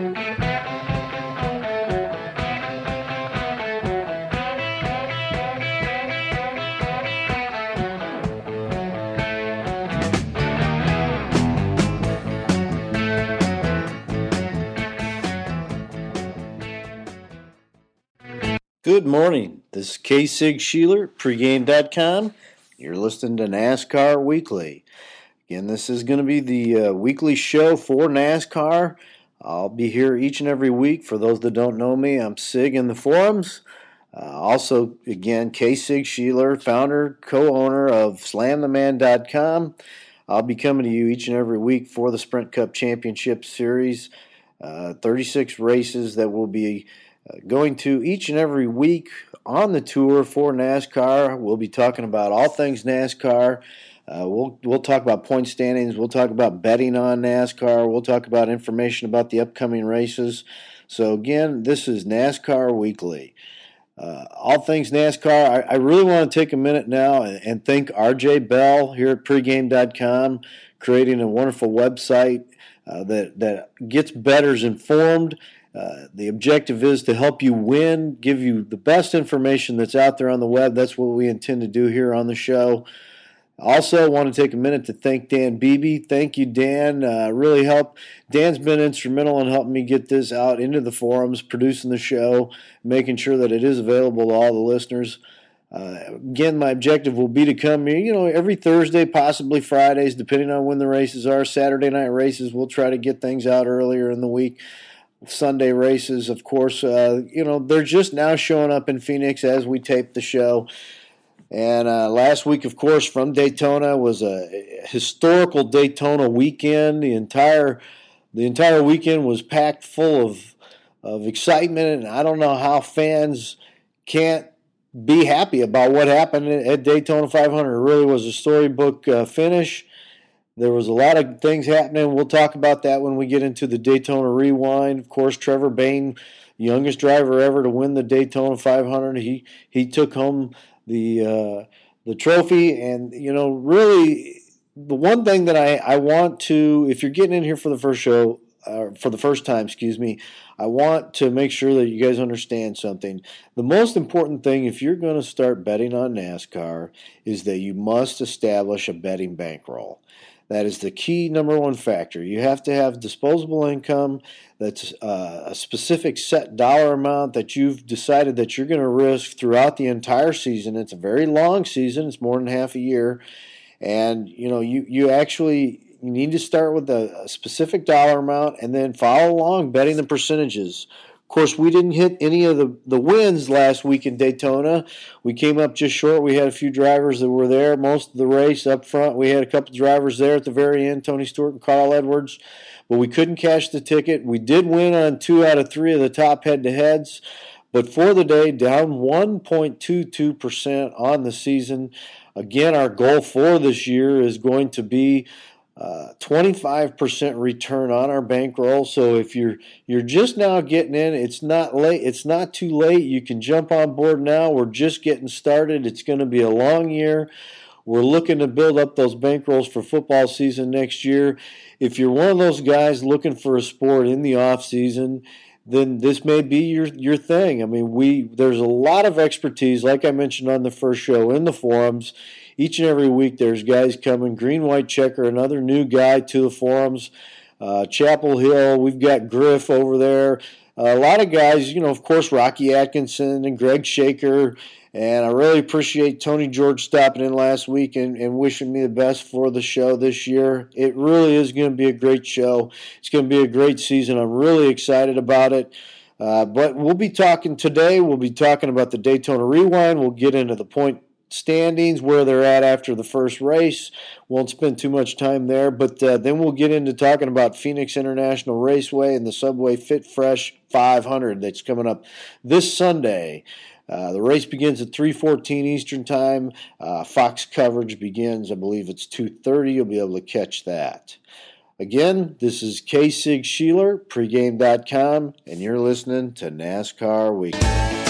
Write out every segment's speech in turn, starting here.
Good morning. This is K Sig Sheeler, pregame.com. You're listening to NASCAR Weekly. Again, this is going to be the uh, weekly show for NASCAR. I'll be here each and every week. For those that don't know me, I'm Sig in the forums. Uh, also, again, K Sig Sheeler, founder, co owner of SlamTheMan.com. I'll be coming to you each and every week for the Sprint Cup Championship Series. Uh, 36 races that we'll be uh, going to each and every week on the tour for NASCAR. We'll be talking about all things NASCAR. Uh, we'll we'll talk about point standings. We'll talk about betting on NASCAR. We'll talk about information about the upcoming races. So again, this is NASCAR Weekly. Uh, all things NASCAR. I, I, really want to take a minute now and, and thank RJ Bell here at pregame.com, creating a wonderful website uh, that that gets betters informed uh, the objective is to help you win, give you the best information that's out there on the web. That's what we intend to do here on the show. Also, want to take a minute to thank Dan Beebe. Thank you, Dan. Uh, really help. Dan's been instrumental in helping me get this out into the forums, producing the show, making sure that it is available to all the listeners. Uh, again, my objective will be to come here, you know, every Thursday, possibly Fridays, depending on when the races are. Saturday night races, we'll try to get things out earlier in the week. Sunday races, of course, uh, you know, they're just now showing up in Phoenix as we tape the show. And uh, last week, of course, from Daytona was a historical Daytona weekend. The entire the entire weekend was packed full of of excitement, and I don't know how fans can't be happy about what happened at Daytona 500. It really was a storybook uh, finish. There was a lot of things happening. We'll talk about that when we get into the Daytona Rewind. Of course, Trevor Bayne, youngest driver ever to win the Daytona 500, he he took home the uh, the trophy. And you know, really, the one thing that I I want to, if you're getting in here for the first show, uh, for the first time, excuse me, I want to make sure that you guys understand something. The most important thing, if you're going to start betting on NASCAR, is that you must establish a betting bankroll. That is the key number one factor. You have to have disposable income that's uh, a specific set dollar amount that you've decided that you're going to risk throughout the entire season. It's a very long season, it's more than half a year. And you know, you, you actually you need to start with a, a specific dollar amount and then follow along betting the percentages. Course, we didn't hit any of the, the wins last week in Daytona. We came up just short. We had a few drivers that were there most of the race up front. We had a couple drivers there at the very end, Tony Stewart and Carl Edwards, but we couldn't cash the ticket. We did win on two out of three of the top head to heads, but for the day, down 1.22% on the season. Again, our goal for this year is going to be 25% uh, return on our bankroll. So if you're you're just now getting in, it's not late. It's not too late. You can jump on board now. We're just getting started. It's going to be a long year. We're looking to build up those bankrolls for football season next year. If you're one of those guys looking for a sport in the off season, then this may be your your thing. I mean, we there's a lot of expertise, like I mentioned on the first show, in the forums each and every week there's guys coming. Green White Checker, another new guy to the forums. Uh, Chapel Hill, we've got Griff over there. Uh, a lot of guys, you know, of course, Rocky Atkinson and Greg Shaker. And I really appreciate Tony George stopping in last week and, and wishing me the best for the show this year. It really is going to be a great show. It's going to be a great season. I'm really excited about it. Uh, but we'll be talking today. We'll be talking about the Daytona Rewind. We'll get into the point standings, where they're at after the first race. Won't spend too much time there, but uh, then we'll get into talking about Phoenix International Raceway and the Subway Fit Fresh 500 that's coming up this Sunday. Uh, the race begins at 3:14 Eastern Time. Uh, Fox coverage begins, I believe it's 2:30. You'll be able to catch that. Again, this is K. Sig Sheeler, pregame.com, and you're listening to NASCAR Weekly.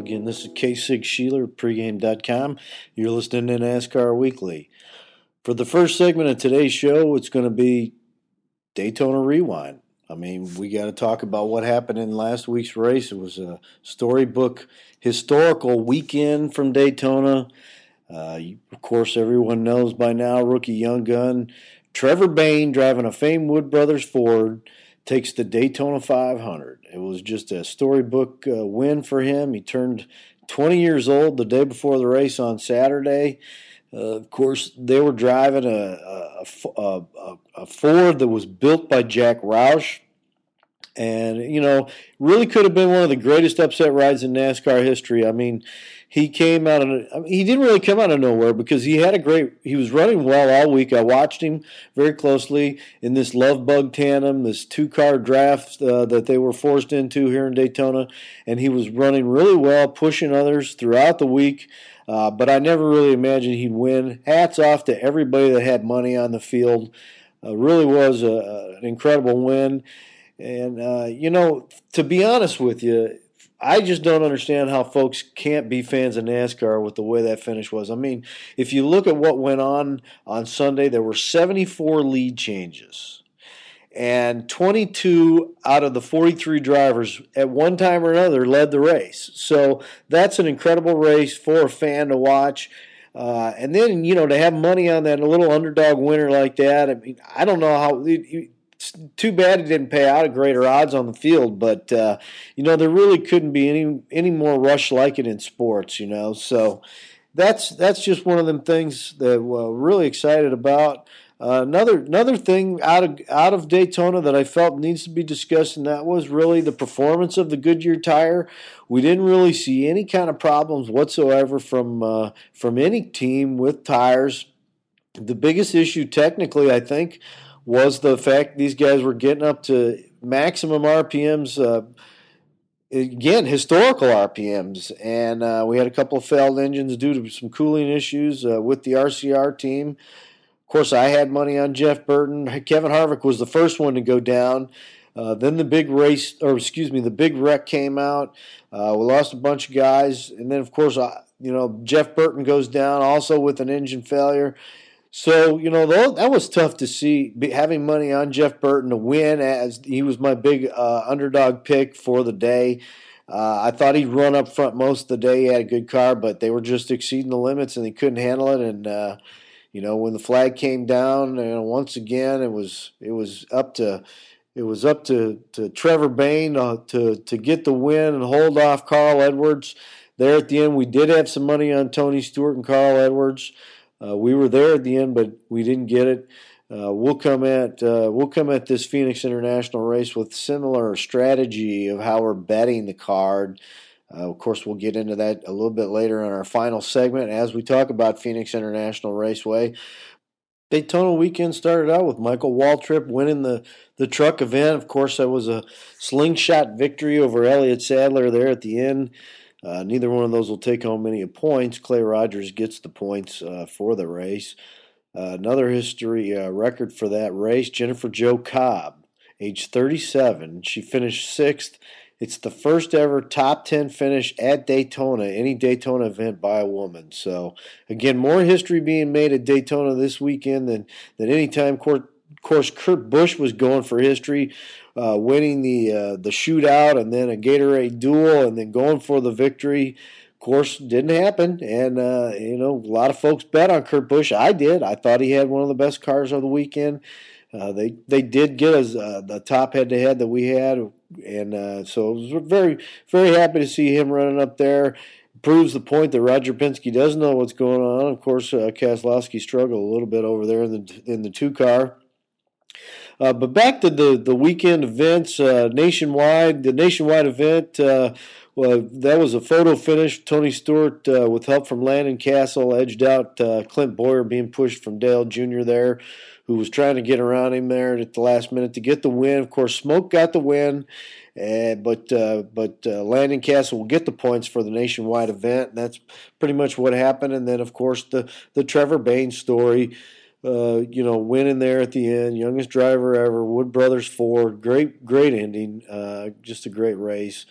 Again, this is K. Sig Sheeler, pregame.com. You're listening to NASCAR Weekly. For the first segment of today's show, it's going to be Daytona Rewind. I mean, we got to talk about what happened in last week's race. It was a storybook, historical weekend from Daytona. Uh, of course, everyone knows by now, rookie young gun Trevor Bayne driving a famed Wood Brothers Ford takes the Daytona 500. It was just a storybook uh, win for him. He turned 20 years old the day before the race on Saturday. Uh, of course, they were driving a, a, a, a, Ford that was built by Jack Roush. And, you know, really could have been one of the greatest upset rides in NASCAR history. I mean, he came out of I mean, he didn't really come out of nowhere because he had a great he was running well all week. I watched him very closely in this love bug tandem, this two car draft uh, that they were forced into here in Daytona, and he was running really well, pushing others throughout the week. Uh, but I never really imagined he'd win. Hats off to everybody that had money on the field. Uh, really was a, an incredible win. And, uh, you know, to be honest with you, I just don't understand how folks can't be fans of NASCAR with the way that finish was. I mean, if you look at what went on on Sunday, there were 74 lead changes. And 22 out of the 43 drivers at one time or another led the race. So that's an incredible race for a fan to watch. Uh, and then, you know, to have money on that a little underdog winner like that, I mean, I don't know how. It, it's too bad it didn't pay out at greater odds on the field, but uh, you know there really couldn't be any any more rush like it in sports. You know, so that's that's just one of them things that we're really excited about. Uh, another another thing out of out of Daytona that I felt needs to be discussed, and that was really the performance of the Goodyear tire. We didn't really see any kind of problems whatsoever from uh, from any team with tires. The biggest issue, technically, I think, was the fact these guys were getting up to maximum RPMs. Uh, again, historical RPMs, and uh, we had a couple of failed engines due to some cooling issues uh, with the RCR team. Of course, I had money on Jeff Burton. Kevin Harvick was the first one to go down. Uh, then the big race, or excuse me, the big wreck came out. Uh, we lost a bunch of guys, and then of course, uh, you know, Jeff Burton goes down also with an engine failure. So you know that was tough to see having money on Jeff Burton to win as he was my big uh, underdog pick for the day. Uh, I thought he'd run up front most of the day. He had a good car, but they were just exceeding the limits and he couldn't handle it. And uh, you know when the flag came down, you know, once again it was it was up to it was up to, to Trevor uh, to to get the win and hold off Carl Edwards. There at the end, we did have some money on Tony Stewart and Carl Edwards. Uh, we were there at the end, but we didn't get it. Uh, we'll come at uh, we'll come at this Phoenix International race with similar strategy of how we're betting the card. Uh, of course, we'll get into that a little bit later in our final segment as we talk about Phoenix International Raceway. Daytona weekend started out with Michael Waltrip winning the, the truck event. Of course, that was a slingshot victory over Elliott Sadler there at the end. Uh, neither one of those will take home many points. Clay Rogers gets the points uh, for the race. Uh, another history uh, record for that race Jennifer Jo Cobb, age 37. She finished sixth. It's the first ever top 10 finish at Daytona, any Daytona event by a woman. So, again, more history being made at Daytona this weekend than, than any time. Of course, Kurt Busch was going for history uh, winning the uh, the shootout and then a Gatorade duel and then going for the victory. Of course, didn't happen, and uh, you know a lot of folks bet on Kurt Busch. I did. I thought he had one of the best cars of the weekend. Uh, they they did get us uh, the top head to head that we had, and uh, so I was very very happy to see him running up there. Proves the point that Roger Penske does know what's going on. Of course, uh, Keselowski struggled a little bit over there in the in the two car. Uh, but back to the, the weekend events, uh, nationwide, the nationwide event, uh, well, that was a photo finish. Tony Stewart, uh, with help from Landon Cassill, edged out uh, Clint Bowyer being pushed from Dale Jr. there, who was trying to get around him there at the last minute to get the win. Of course, Smoke got the win. Uh, but but Landon Cassill will get the points for the nationwide event. And that's pretty much what happened. And then, of course, the the Trevor Bayne story uh, you know, winning there at the end, youngest driver ever, Wood Brothers Ford, great, great ending, uh, just a great race.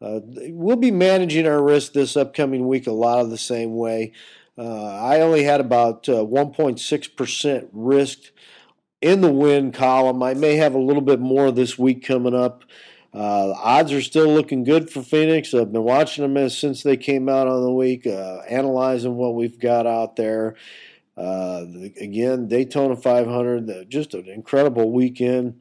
uh, we'll be managing our risk this upcoming week a lot of the same way. Uh, I only had about 1.6% risk in the win column. I may have a little bit more this week coming up. Uh, odds are still looking good for Phoenix. I've been watching them since they came out on the week, uh, analyzing what we've got out there. Uh, again, Daytona 500, just an incredible weekend.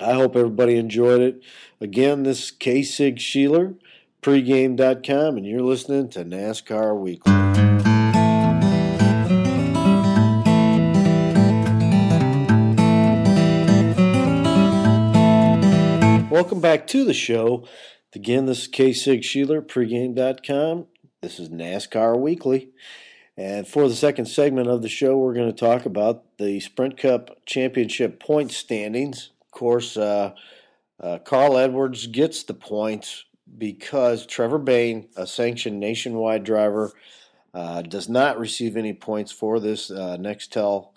I hope everybody enjoyed it. Again, this is K Sig Sheeler, pregame.com, and you're listening to NASCAR Weekly. Welcome back to the show. Again, this is K Sig Sheeler, pregame.com. This is NASCAR Weekly. And for the second segment of the show, we're going to talk about the Sprint Cup Championship point standings. Of course, uh, uh, Carl Edwards gets the points because Trevor Bayne, a sanctioned nationwide driver, uh, does not receive any points for this uh, Nextel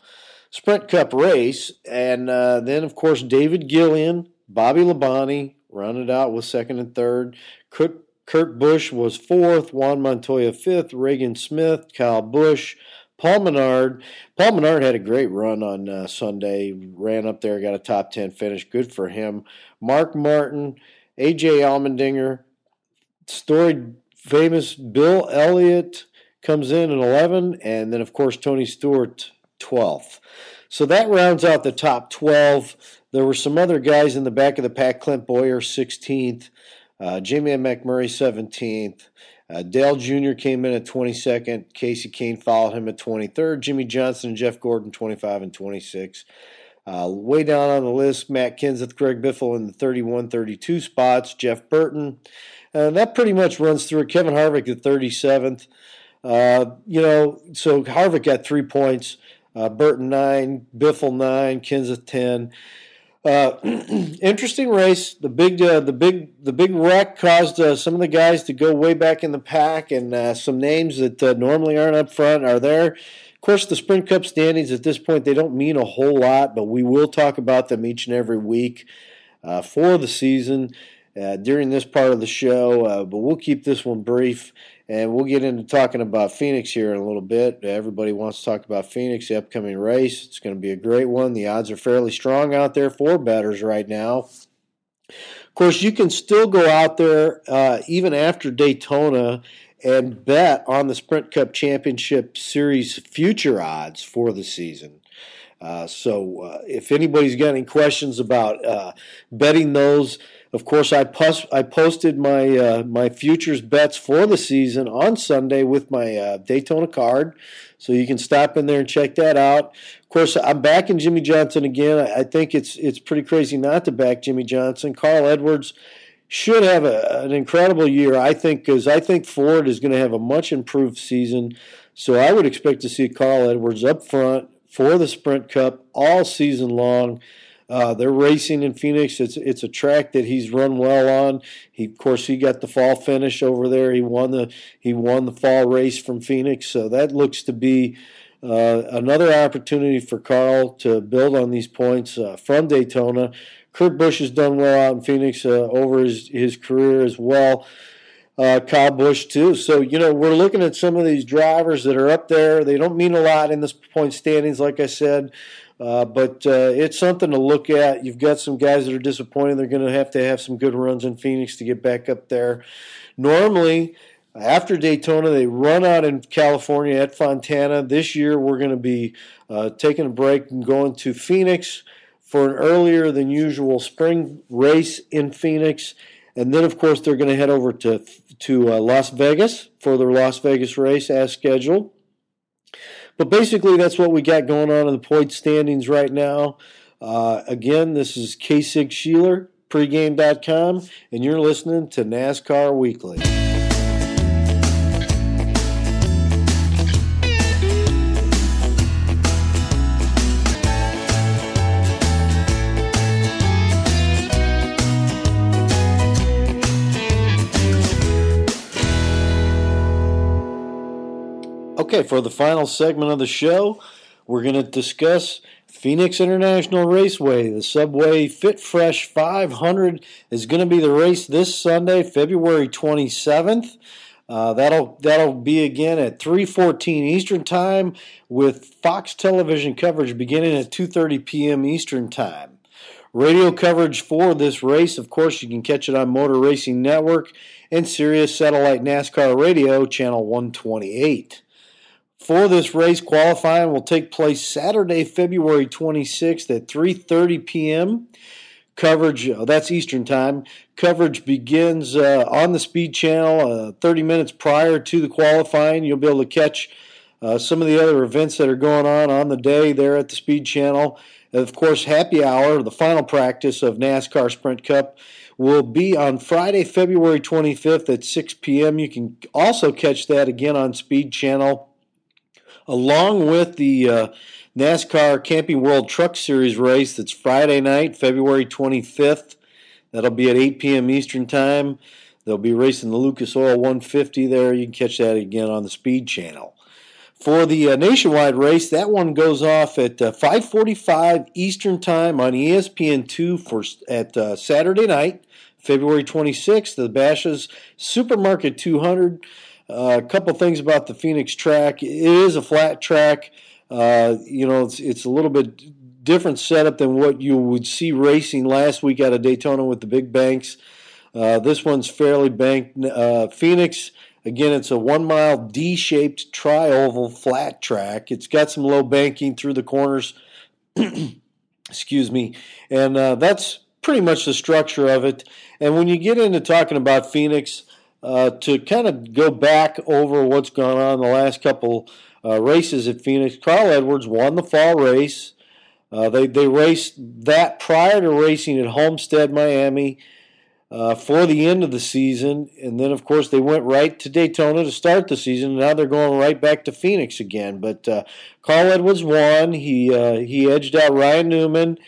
Sprint Cup race. And uh, then, of course, David Gilliland Bobby Labonte rounded out with second and third. Kurt, Kurt Busch was fourth. Juan Montoya fifth. Regan Smith, Kyle Busch, Paul Menard. Paul Menard had a great run on uh, Sunday. Ran up there, got a top 10 finish. Good for him. Mark Martin, AJ Allmendinger, storied famous Bill Elliott comes in at 11. And then, of course, Tony Stewart, 12th. So that rounds out the top 12. There were some other guys in the back of the pack. Clint Bowyer, 16th. Uh, Jamie McMurray, 17th. Uh, Dale Jr. came in at 22nd. Kasey Kahne followed him at 23rd. Jimmie Johnson and Jeff Gordon, 25 and 26. Uh, way down on the list, Matt Kenseth, Greg Biffle in the 31 32 spots. Jeff Burton. And that pretty much runs through Kevin Harvick at 37th. Uh, you know, so Harvick got three points. Uh, Burton nine, Biffle nine, Kenseth 10. Uh, interesting race. The big, uh, the big, the big wreck caused uh, some of the guys to go way back in the pack, and uh, some names that uh, normally aren't up front are there. Of course, the Sprint Cup standings at this point they don't mean a whole lot, but we will talk about them each and every week for the season during this part of the show. but we'll keep this one brief. And we'll get into talking about Phoenix here in a little bit. Everybody wants to talk about Phoenix, the upcoming race. It's going to be a great one. The odds are fairly strong out there for betters right now. Of course, you can still go out there uh, even after Daytona and bet on the Sprint Cup Championship Series future odds for the season. Uh, so, uh, if anybody's got any questions about uh, betting those, of course, I, pos- I posted my uh, my futures bets for the season on Sunday with my uh, Daytona card, so you can stop in there and check that out. Of course, I'm backing Jimmie Johnson again. I, I think it's it's pretty crazy not to back Jimmie Johnson. Carl Edwards should have a, an incredible year, I think, because I think Ford is going to have a much improved season. So I would expect to see Carl Edwards up front for the Sprint Cup all season long. Uh, they're racing in Phoenix. It's it's a track that he's run well on. He of course he got the fall finish over there. He won the he won the fall race from Phoenix. So that looks to be uh, another opportunity for Carl to build on these points uh, from Daytona. Kurt Busch has done well out in Phoenix uh, over his his career as well. Uh, Kyle Busch too. So you know we're looking at some of these drivers that are up there. They don't mean a lot in this point standings, like I said. Uh, but uh, it's something to look at. You've got some guys that are disappointed. They're going to have to have some good runs in Phoenix to get back up there. Normally, after Daytona, they run out in California at Fontana. This year, we're going to be uh, taking a break and going to Phoenix for an earlier than usual spring race in Phoenix. And then, of course, they're going to head over to to uh, Las Vegas for their Las Vegas race as scheduled. But basically, that's what we got going on in the point standings right now. Uh, again, this is K. Sig Sheeler, pregame.com, and you're listening to NASCAR Weekly. Okay, for the final segment of the show, we're going to discuss Phoenix International Raceway, the Subway Fit Fresh 500 is going to be the race this Sunday, February 27th. Uh, that'll that'll be again at 3:14 Eastern Time with Fox Television coverage beginning at 2:30 p.m. Eastern Time. Radio coverage for this race, of course, you can catch it on Motor Racing Network and Sirius Satellite NASCAR Radio channel 128 for this race. Qualifying will take place Saturday, February 26th at 3:30 p.m. Coverage uh, that's Eastern Time. Coverage begins uh, on the Speed Channel uh, 30 minutes prior to the qualifying. You'll be able to catch uh, some of the other events that are going on on the day there at the Speed Channel. And of course, happy hour, the final practice of NASCAR Sprint Cup will be on Friday, February 25th at 6 p.m. You can also catch that again on Speed Channel along with the uh, NASCAR Camping World Truck Series race that's Friday night, February 25th. That'll be at 8 p.m. Eastern Time. They'll be racing the Lucas Oil 150 there. You can catch that again on the Speed Channel. For the uh, nationwide race, that one goes off at uh, 5:45 Eastern Time on ESPN2 for at uh, Saturday night, February 26th. The Bashas Supermarket 200 uh, a couple things about the Phoenix track. It is a flat track. Uh, you know, it's, it's a little bit different setup than what you would see racing last week out of Daytona with the big banks. Uh, this one's fairly banked. Uh, Phoenix, again, it's a one mile D shaped tri oval flat track. It's got some low banking through the corners. Excuse me. And uh, that's pretty much the structure of it. And when you get into talking about Phoenix, uh, to kind of go back over what's gone on the last couple uh, races at Phoenix. Carl Edwards won the fall race. Uh, they they raced that prior to racing at Homestead, Miami, uh, for the end of the season, and then of course they went right to Daytona to start the season. And now they're going right back to Phoenix again. But uh, Carl Edwards won. He he edged out Ryan Newman.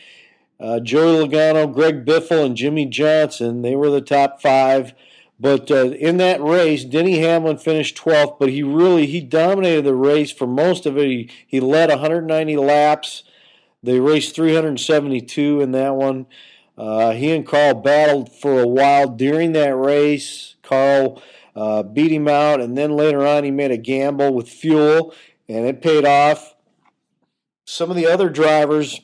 Joey Logano, Greg Biffle, and Jimmie Johnson. They were the top five. But uh, in that race, Denny Hamlin finished 12th, but he really he dominated the race for most of it. He, he led 190 laps. They raced 372 in that one. Uh, he and Carl battled for a while during that race. Carl uh, beat him out, and then later on he made a gamble with fuel, and it paid off. Some of the other drivers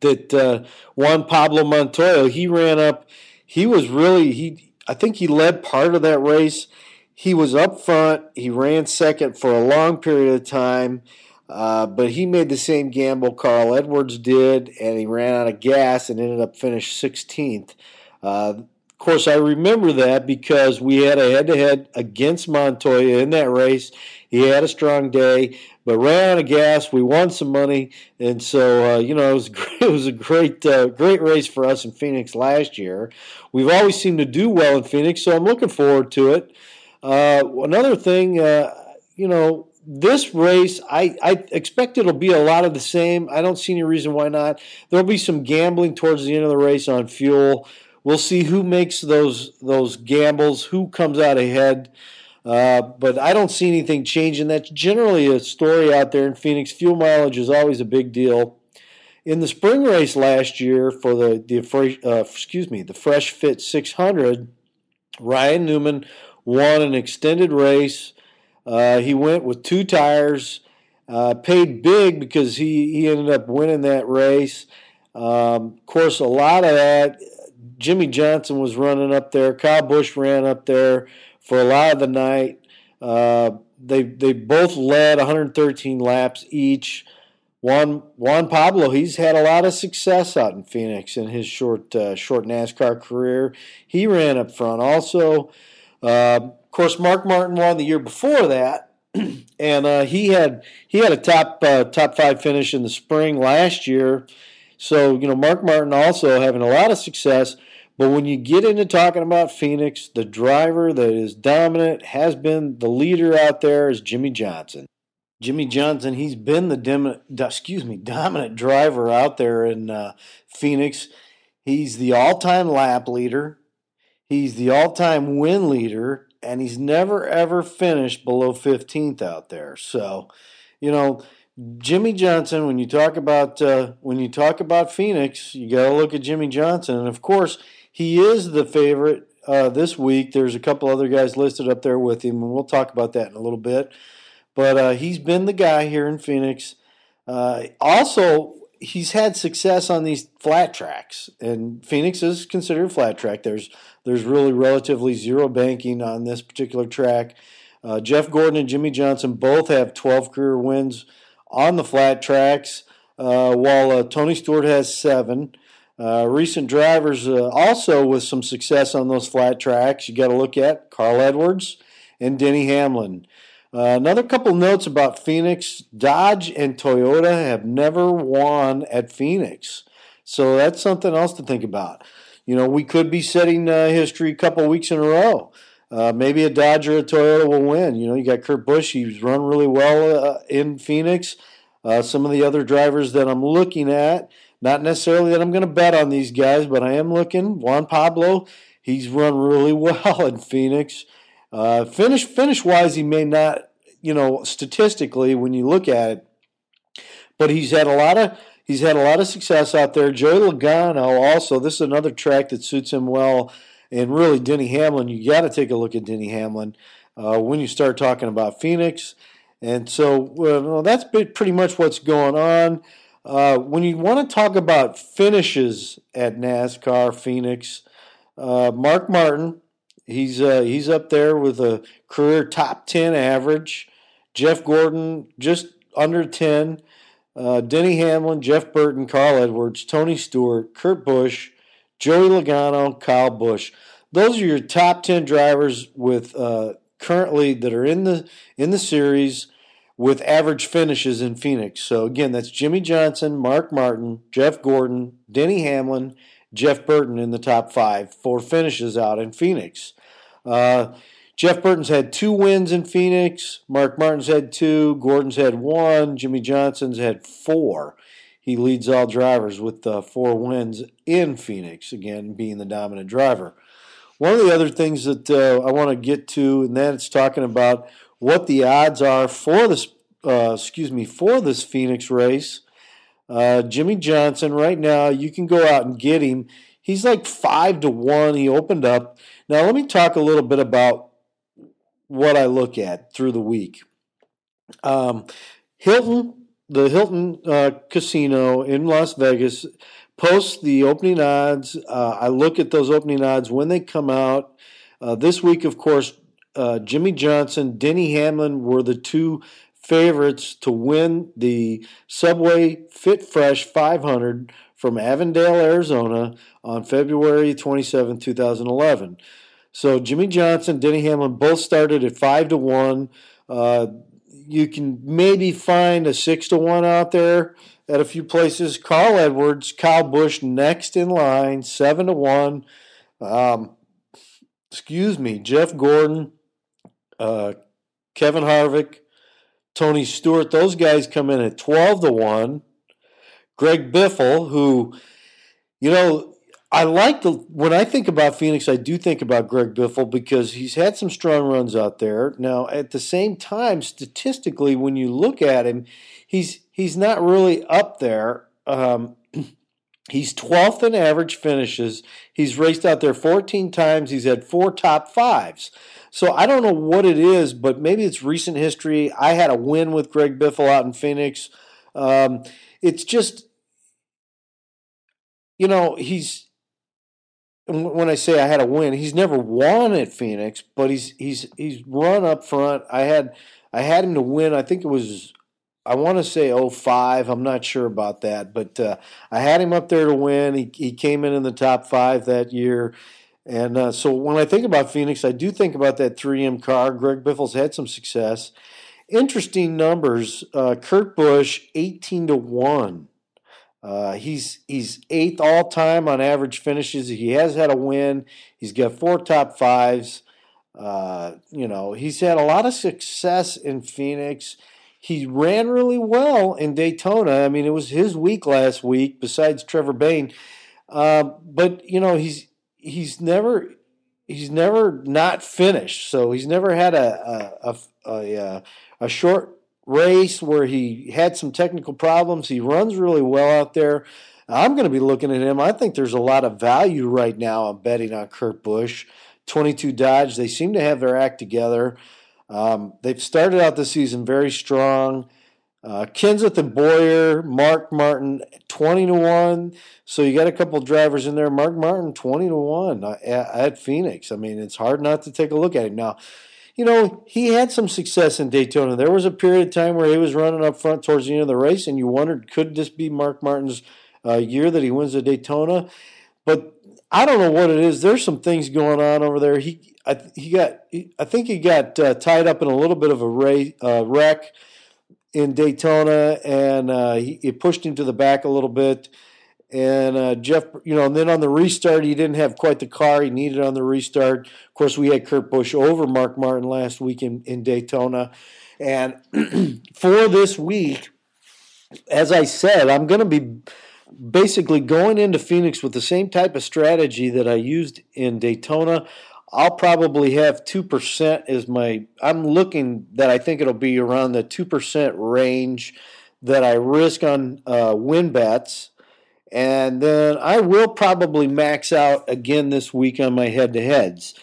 that uh, Juan Pablo Montoya, he ran up. He was really he I think he led part of that race. He was up front. He ran second for a long period of time, uh, but he made the same gamble Carl Edwards did, and he ran out of gas and ended up finished 16th. Uh, of course, I remember that because we had a head-to-head against Montoya in that race. He had a strong day, but ran out of gas. We won some money, and so uh, you know it was great, it was a great uh, great race for us in Phoenix last year. We've always seemed to do well in Phoenix, so I'm looking forward to it. Uh, another thing, uh, you know, this race, I, I expect it'll be a lot of the same. I don't see any reason why not. There'll be some gambling towards the end of the race on fuel. We'll see who makes those those gambles, who comes out ahead. Uh, but I don't see anything changing. That's generally a story out there in Phoenix. Fuel mileage is always a big deal. In the spring race last year for the the uh, excuse me the Fresh Fit 600, Ryan Newman won an extended race. Uh, he went with two tires, uh, paid big because he he ended up winning that race. Um, of course, a lot of that. Jimmie Johnson was running up there. Kyle Busch ran up there for a lot of the night. Uh, they they both led 113 laps each. Juan Juan Pablo, he's had a lot of success out in Phoenix in his short uh, short NASCAR career. He ran up front. Also, uh, of course, Mark Martin won the year before that, and uh, he had he had a top uh, top five finish in the spring last year. So you know, Mark Martin also having a lot of success. But when you get into talking about Phoenix, the driver that is dominant has been the leader out there is Jimmie Johnson. Jimmie Johnson, he's been the dominant, excuse me, dominant driver out there in uh, Phoenix. He's the all-time lap leader. He's the all-time win leader, and he's never ever finished below 15th out there. So, you know, Jimmie Johnson, when you talk about uh, when you talk about Phoenix, you got to look at Jimmie Johnson, and of course, he is the favorite uh, this week. There's a couple other guys listed up there with him, and we'll talk about that in a little bit. But uh, he's been the guy here in Phoenix. Uh, also, he's had success on these flat tracks, and Phoenix is considered a flat track. There's there's really relatively zero banking on this particular track. Uh, Jeff Gordon and Jimmie Johnson both have 12 career wins on the flat tracks, uh, while uh, Tony Stewart has seven. Uh, recent drivers uh, also with some success on those flat tracks. You got to look at Carl Edwards and Denny Hamlin. Uh, another couple notes about Phoenix Dodge and Toyota have never won at Phoenix. So that's something else to think about. You know, we could be setting uh, history a couple weeks in a row. Uh, maybe a Dodge or a Toyota will win. You know, you got Kurt Busch. He's run really well uh, in Phoenix. Uh, some of the other drivers that I'm looking at, not necessarily that I'm going to bet on these guys, but I am looking. Juan Pablo, he's run really well in Phoenix. Uh, finish finish wise, he may not, you know, statistically when you look at it, but he's had a lot of he's had a lot of success out there. Joey Logano also. This is another track that suits him well and really Denny Hamlin, you got to take a look at Denny Hamlin uh, when you start talking about Phoenix. And so well, that's pretty much what's going on. Uh, when you want to talk about finishes at NASCAR Phoenix, uh, Mark Martin, he's uh, he's up there with a career top ten average. Jeff Gordon just under ten. Uh, Denny Hamlin, Jeff Burton, Carl Edwards, Tony Stewart, Kurt Busch, Joey Logano, Kyle Busch. Those are your top ten drivers with currently that are in the in the series with average finishes in Phoenix. So again, that's Jimmie Johnson, Mark Martin, Jeff Gordon, Denny Hamlin, Jeff Burton in the top five for finishes out in Phoenix. Uh, Jeff Burton's had two wins in Phoenix. Mark Martin's had two. Gordon's had one. Jimmie Johnson's had four he leads all drivers with uh, four wins in Phoenix, again, being the dominant driver. One of the other things that uh, I want to get to, and that's talking about what the odds are for this, uh, excuse me, for this Phoenix race. Uh, Jimmie Johnson, right now, you can go out and get him. He's like five to one. He opened up. Now, let me talk a little bit about what I look at through the week. Um, Hilton the Hilton uh, Casino in Las Vegas posts the opening odds. Uh, I look at those opening odds when they come out. Uh, this week, of course, uh, Jimmie Johnson, Denny Hamlin were the two favorites to win the Subway Fit Fresh 500 from Avondale, Arizona on February 27, 2011. So Jimmie Johnson, Denny Hamlin both started at 5 to 1. Uh, you can maybe find a six to one out there at a few places. Carl Edwards, Kyle Busch next in line, seven to one. Um, excuse me, Jeff Gordon, uh, Kevin Harvick, Tony Stewart. Those guys come in at twelve to one. Greg Biffle, who, you know, I like the when I think about Phoenix, I do think about Greg Biffle because he's had some strong runs out there. Now, at the same time, statistically, when you look at him, he's he's not really up there. Um, he's 12th in average finishes. He's raced out there 14 times. He's had four top fives. So I don't know what it is, but maybe it's recent history. I had a win with Greg Biffle out in Phoenix. Um, it's just, you know, he's when I say I had a win, he's never won at Phoenix, but he's he's he's run up front. I had I had him to win. I think it was I want to say 05. I'm not sure about that, but uh, I had him up there to win. He he came in in the top five that year. And uh, so when I think about Phoenix, I do think about that 3M car. Greg Biffle's had some success. Interesting numbers. Uh, Kurt Busch, 18 to 1 uh, he's he's eighth all time on average finishes. He has had a win. He's got four top fives. Uh, you know, he's had a lot of success in Phoenix. He ran really well in Daytona. I mean, it was his week last week, besides Trevor Bayne. Uh, but you know, he's he's never he's never not finished. So he's never had a a, a, a, a short race where he had some technical problems. He runs really well out there. I'm going to be looking at him. I think there's a lot of value right now on betting on Kurt Busch. 22 Dodge. They seem to have their act together. Um, they've started out the season very strong. Uh, Kenseth and Bowyer, Mark Martin, 20 to 1. So you got a couple drivers in there. Mark Martin, 20 to 1 at, at Phoenix. I mean, it's hard not to take a look at him. Now, you know, he had some success in Daytona. There was a period of time where he was running up front towards the end of the race, and you wondered, could this be Mark Martin's uh, year that he wins the Daytona? But I don't know what it is. There's some things going on over there. He, I, he got, I think he got uh, tied up in a little bit of a ray, uh, wreck in Daytona, and uh, he, it pushed him to the back a little bit. And uh, Jeff, you know, and then on the restart, he didn't have quite the car he needed on the restart. Of course, we had Kurt Busch over Mark Martin last week in, in Daytona. And for this week, as I said, I'm going to be basically going into Phoenix with the same type of strategy that I used in Daytona. I'll probably have 2% as my, I'm looking that I think it'll be around the 2% range that I risk on uh, win bets. And then I will probably max out again this week on my head to heads.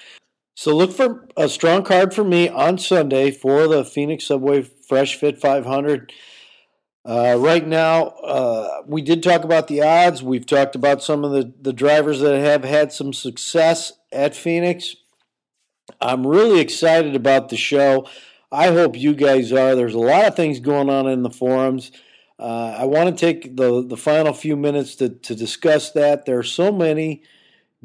So look for a strong card for me on Sunday for the Phoenix Subway Fresh Fit 500. Uh, right now, uh, we did talk about the odds. We've talked about some of the, the drivers that have had some success at Phoenix. I'm really excited about the show. I hope you guys are. There's a lot of things going on in the forums. Uh, I want to take the, the final few minutes to, to discuss that. There are so many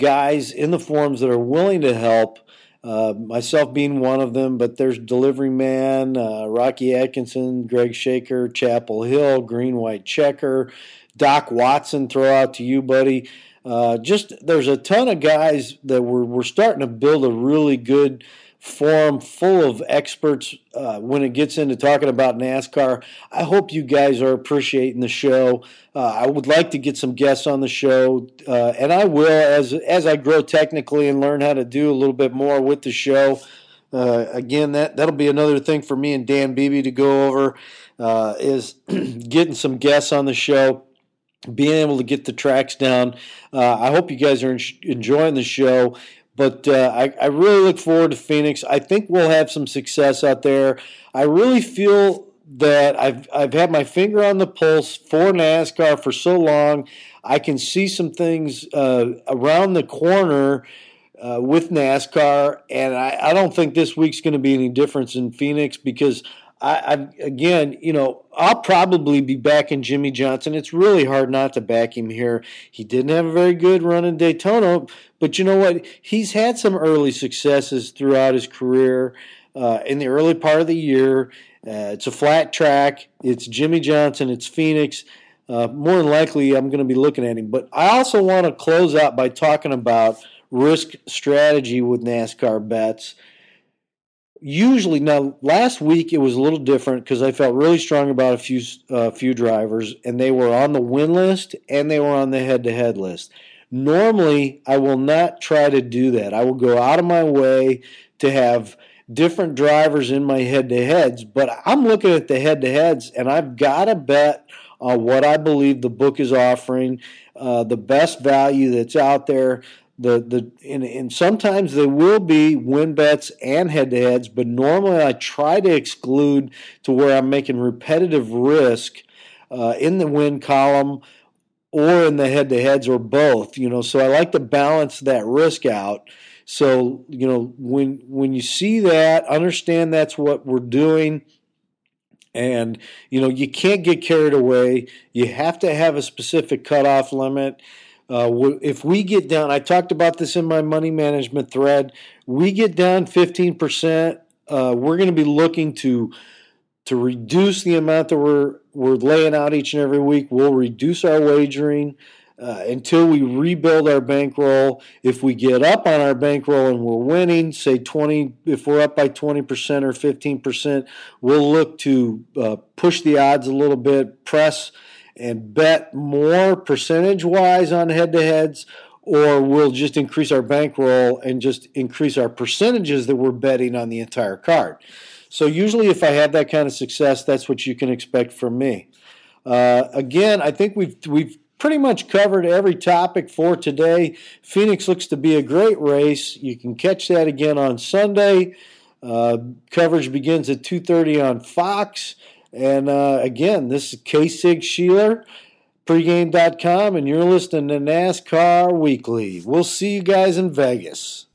guys in the forums that are willing to help. Uh, myself being one of them, but there's Delivery Man, uh, Rocky Atkinson, Greg Shaker, Chapel Hill, Green White Checker, Doc Watson. Throw out to you, buddy. Uh, just there's a ton of guys that we're we're starting to build a really good forum full of experts uh, when it gets into talking about NASCAR. I hope you guys are appreciating the show. Uh, I would like to get some guests on the show, uh, and I will as as I grow technically and learn how to do a little bit more with the show. Uh, again, that that'll be another thing for me and Dan Beebe to go over uh, is getting some guests on the show being able to get the tracks down. Uh, I hope you guys are enjoying the show. But uh, I, I really look forward to Phoenix. I think we'll have some success out there. I really feel that I've I've had my finger on the pulse for NASCAR for so long. I can see some things uh, around the corner uh, with NASCAR, and I, I don't think this week's going to be any difference in Phoenix because I, I, again, you know, I'll probably be backing Jimmie Johnson. It's really hard not to back him here. He didn't have a very good run in Daytona, but you know what? He's had some early successes throughout his career. Uh, in the early part of the year, uh, it's a flat track. It's Jimmie Johnson. It's Phoenix. Uh, more than likely, I'm going to be looking at him. But I also want to close out by talking about risk strategy with NASCAR bets usually now last week it was a little different because I felt really strong about a few uh, few drivers and they were on the win list and they were on the head to head list. Normally I will not try to do that. I will go out of my way to have different drivers in my head to heads, but I'm looking at the head to heads and I've got to bet on what I believe the book is offering, uh, the best value that's out there the the and, and sometimes there will be win bets and head to heads, but normally I try to exclude to where I'm making repetitive risk uh, in the win column or in the head to heads or both. You know, so I like to balance that risk out. So you know when when you see that, understand that's what we're doing. And you know you can't get carried away. You have to have a specific cutoff limit uh, if we get down, I talked about this in my money management thread. We get down 15%. Uh, we're going to be looking to to reduce the amount that we're we're laying out each and every week. We'll reduce our wagering uh, until we rebuild our bankroll. If we get up on our bankroll and we're winning, say 20, if we're up by 20% or 15%, we'll look to uh, push the odds a little bit, press and bet more percentage wise on head to heads, or we'll just increase our bankroll and just increase our percentages that we're betting on the entire card. So usually, if I have that kind of success, that's what you can expect from me. Uh, again, I think we've we've pretty much covered every topic for today. Phoenix looks to be a great race. You can catch that again on Sunday. Uh, coverage begins at 2:30 on Fox. And uh, again, this is K Sig Sheeler, pregame.com, and you're listening to NASCAR Weekly. We'll see you guys in Vegas.